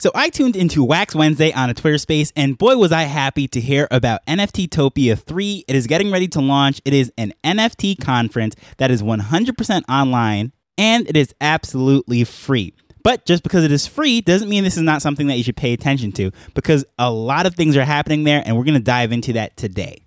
So I tuned into Wax Wednesday on a Twitter space, and boy, was I happy to hear about NFTopia 3. It is getting ready to launch. It is an NFT conference that is 100% online, and it is absolutely free. But just because it is free doesn't mean this is not something that you should pay attention to, because a lot of things are happening there, and we're going to dive into that today.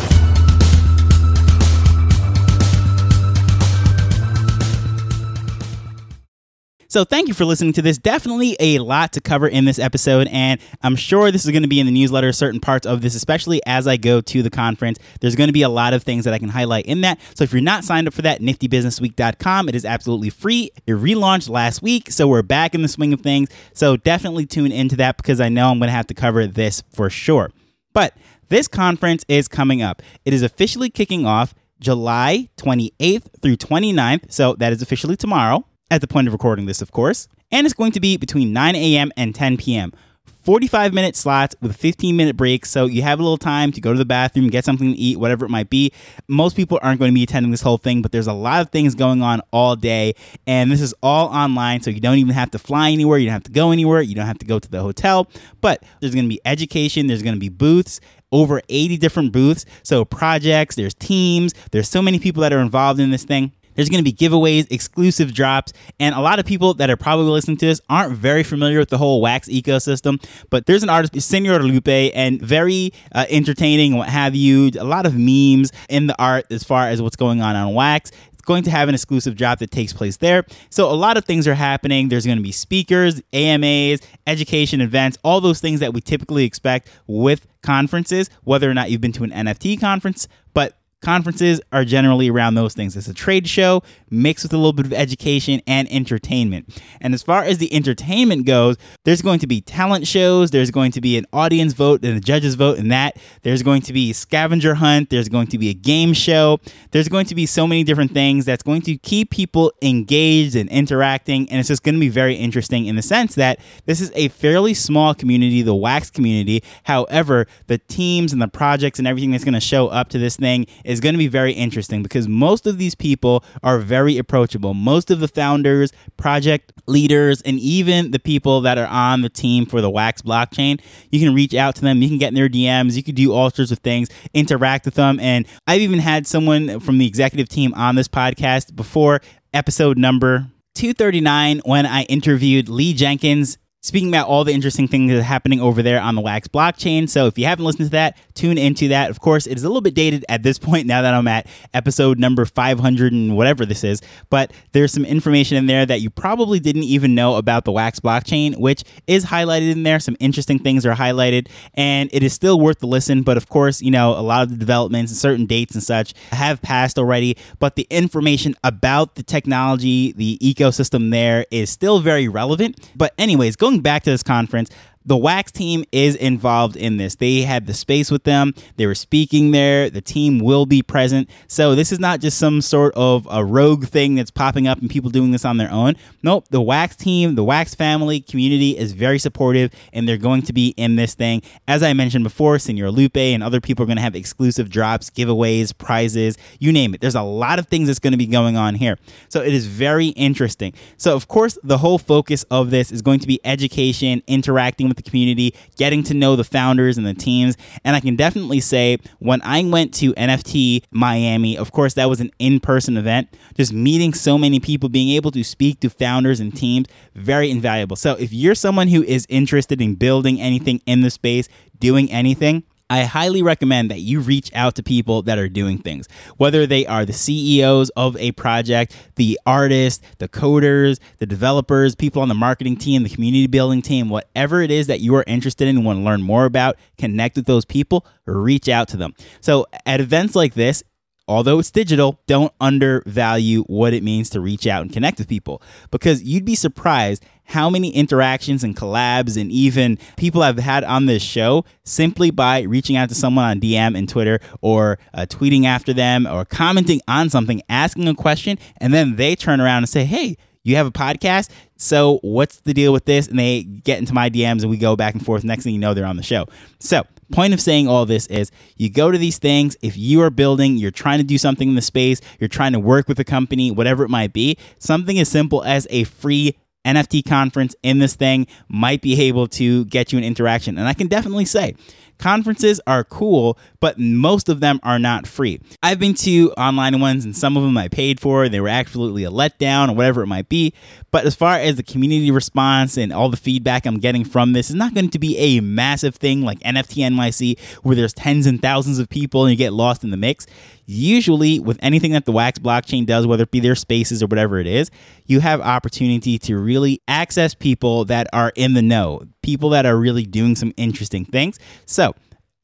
So thank you for listening to this. Definitely a lot to cover in this episode, and I'm sure this is going to be in the newsletter, certain parts of this, especially as I go to the conference. There's going to be a lot of things that I can highlight in that. So if you're not signed up for that, niftybusinessweek.com, it is absolutely free. It relaunched last week, so we're back in the swing of things. So definitely tune into that because I know I'm going to have to cover this for sure. But this conference is coming up. It is officially kicking off July 28th through 29th. So that is officially tomorrow at the point of recording this, of course. And it's going to be between 9 a.m. and 10 p.m. 45 minute slots with 15 minute breaks. So you have a little time to go to the bathroom, get something to eat, whatever it might be. Most people aren't going to be attending this whole thing, but there's a lot of things going on all day. And this is all online. So you don't even have to fly anywhere. You don't have to go anywhere. You don't have to go to the hotel. But there's going to be education, there's going to be booths over 80 different booths. So projects, there's teams, there's so many people that are involved in this thing. There's going to be giveaways, exclusive drops, and a lot of people that are probably listening to this aren't very familiar with the whole wax ecosystem. But there's an artist, Senor Lupe, and very uh, entertaining, what have you. A lot of memes in the art as far as what's going on on wax It's going to have an exclusive drop that takes place there. So a lot of things are happening. There's going to be speakers, AMAs, education events, all those things that we typically expect with conferences, whether or not you've been to an NFT conference. But Conferences are generally around those things. It's a trade show mixed with a little bit of education and entertainment. And as far as the entertainment goes, there's going to be talent shows, there's going to be an audience vote and a judges vote in that. There's going to be scavenger hunt, there's going to be a game show. There's going to be so many different things that's going to keep people engaged and interacting and it's just going to be very interesting in the sense that this is a fairly small community, the wax community. However, the teams and the projects and everything that's going to show up to this thing is going to be very interesting because most of these people are very approachable. Most of the founders, project leaders, and even the people that are on the team for the Wax blockchain, you can reach out to them. You can get in their DMs. You can do all sorts of things, interact with them. And I've even had someone from the executive team on this podcast before episode number 239 when I interviewed Lee Jenkins speaking about all the interesting things that are happening over there on the Wax blockchain. So if you haven't listened to that, tune into that. Of course, it is a little bit dated at this point now that I'm at episode number 500 and whatever this is, but there's some information in there that you probably didn't even know about the Wax blockchain, which is highlighted in there. Some interesting things are highlighted, and it is still worth the listen. But of course, you know, a lot of the developments and certain dates and such have passed already, but the information about the technology, the ecosystem there is still very relevant. But anyways, go going back to this conference, the Wax team is involved in this. They had the space with them. They were speaking there. The team will be present. So this is not just some sort of a rogue thing that's popping up and people doing this on their own. Nope. The Wax team, the Wax family community is very supportive and they're going to be in this thing. As I mentioned before, Senor Lupe and other people are going to have exclusive drops, giveaways, prizes, you name it. There's a lot of things that's going to be going on here. So it is very interesting. So of course, the whole focus of this is going to be education, interacting with the community, getting to know the founders and the teams. And I can definitely say when I went to NFT Miami, of course, that was an in person event, just meeting so many people, being able to speak to founders and teams, very invaluable. So if you're someone who is interested in building anything in the space, doing anything, I highly recommend that you reach out to people that are doing things, whether they are the CEOs of a project, the artists, the coders, the developers, people on the marketing team, the community building team, whatever it is that you are interested in and want to learn more about, connect with those people, reach out to them. So at events like this, although it's digital, don't undervalue what it means to reach out and connect with people because you'd be surprised how many interactions and collabs and even people I've had on this show simply by reaching out to someone on DM and Twitter or uh, tweeting after them or commenting on something, asking a question, and then they turn around and say, Hey, you have a podcast? So what's the deal with this? And they get into my DMs and we go back and forth. Next thing you know, they're on the show. So point of saying all this is you go to these things if you are building you're trying to do something in the space you're trying to work with a company whatever it might be something as simple as a free NFT conference in this thing might be able to get you an interaction. And I can definitely say Conferences are cool, but most of them are not free. I've been to online ones and some of them I paid for. They were absolutely a letdown or whatever it might be. But as far as the community response and all the feedback I'm getting from this, is not going to be a massive thing like NFT NYC where there's tens and thousands of people and you get lost in the mix. Usually, with anything that the Wax blockchain does, whether it be their spaces or whatever it is, you have opportunity to really access people that are in the know, people that are really doing some interesting things. So,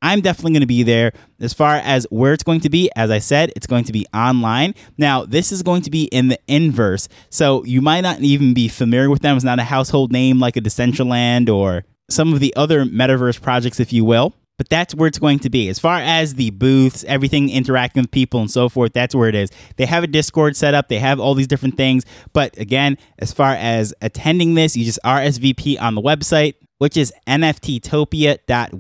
I'm definitely going to be there. As far as where it's going to be, as I said, it's going to be online. Now, this is going to be in the Inverse. So you might not even be familiar with them. It's not a household name like a Decentraland or some of the other metaverse projects, if you will. But that's where it's going to be. As far as the booths, everything interacting with people and so forth, that's where it is. They have a Discord set up, they have all these different things. But again, as far as attending this, you just RSVP on the website, which is nftopia.weebly.com dot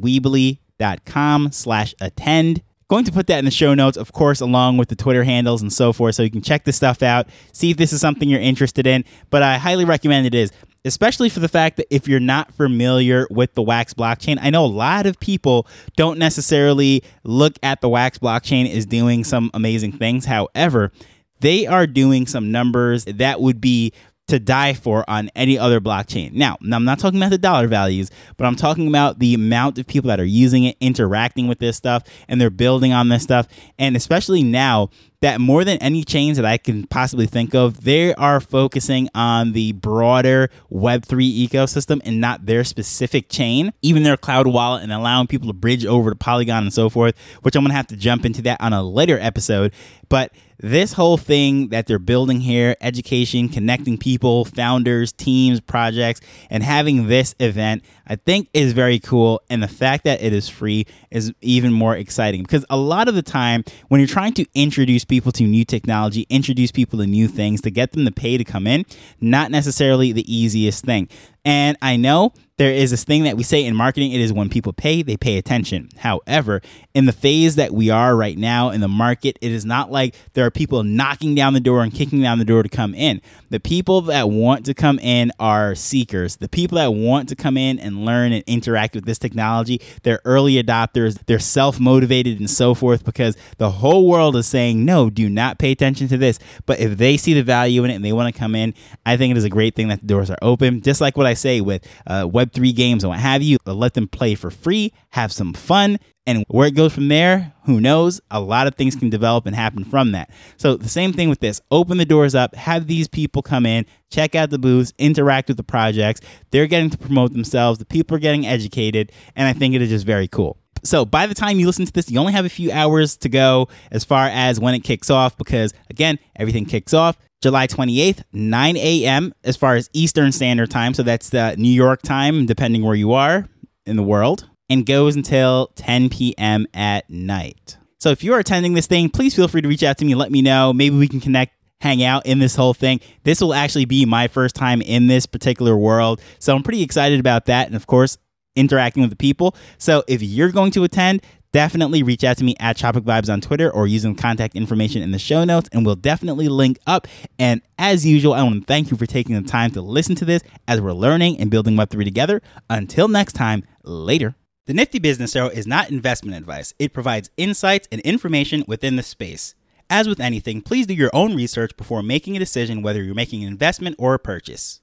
com slash attend. Going to put that in the show notes, of course, along with the Twitter handles and so forth, so you can check this stuff out, see if this is something you're interested in. But I highly recommend it is, especially for the fact that if you're not familiar with the Wax blockchain, I know a lot of people don't necessarily look at the Wax blockchain as doing some amazing things. However, they are doing some numbers that would be to die for on any other blockchain. Now, I'm not talking about the dollar values, but I'm talking about the amount of people that are using it, interacting with this stuff, and they're building on this stuff. And especially now that more than any chains that I can possibly think of, they are focusing on the broader Web3 ecosystem and not their specific chain, even their cloud wallet, and allowing people to bridge over to Polygon and so forth, which I'm going to have to jump into that on a later episode. But this whole thing that they're building here education, connecting people, founders, teams, projects, and having this event, I think is very cool. And the fact that it is free is even more exciting because a lot of the time when you're trying to introduce people to new technology, introduce people to new things, to get them to pay to come in, not necessarily the easiest thing. And I know there is this thing that we say in marketing it is when people pay, they pay attention. However, in the phase that we are right now in the market, it is not like there are people knocking down the door and kicking down the door to come in. The people that want to come in are seekers. The people that want to come in and learn and interact with this technology, they're early adopters, they're self motivated and so forth because the whole world is saying, no, do not pay attention to this. But if they see the value in it and they want to come in, I think it is a great thing that the doors are open. Just like what I say with uh, Web Web3 games and what have you. Let them play for free, have some fun, and where it goes from there, who knows? A lot of things can develop and happen from that. So, the same thing with this open the doors up, have these people come in, check out the booths, interact with the projects. They're getting to promote themselves, the people are getting educated, and I think it is just very cool. So, by the time you listen to this, you only have a few hours to go as far as when it kicks off because, again, everything kicks off July 28th, 9 a.m. as far as Eastern Standard Time. So that's the New York time, depending where you are in the world, and goes until 10 p.m. at night. So if you're attending this thing, please feel free to reach out to me. Let me know. Maybe we can connect, hang out in this whole thing. This will actually be my first time in this particular world. So I'm pretty excited about that. And of course, interacting with the people. So if you're going to attend, definitely reach out to me at Tropic Vibes on Twitter or using contact information in the show notes, and we'll definitely link up. And as usual, I want to thank you for taking the time to listen to this as we're learning and building Web3 together. Until next time, later. The Nifty Business Arrow is not investment advice, it provides insights and information within the space. As with anything, please do your own research before making a decision whether you're making an investment or a purchase.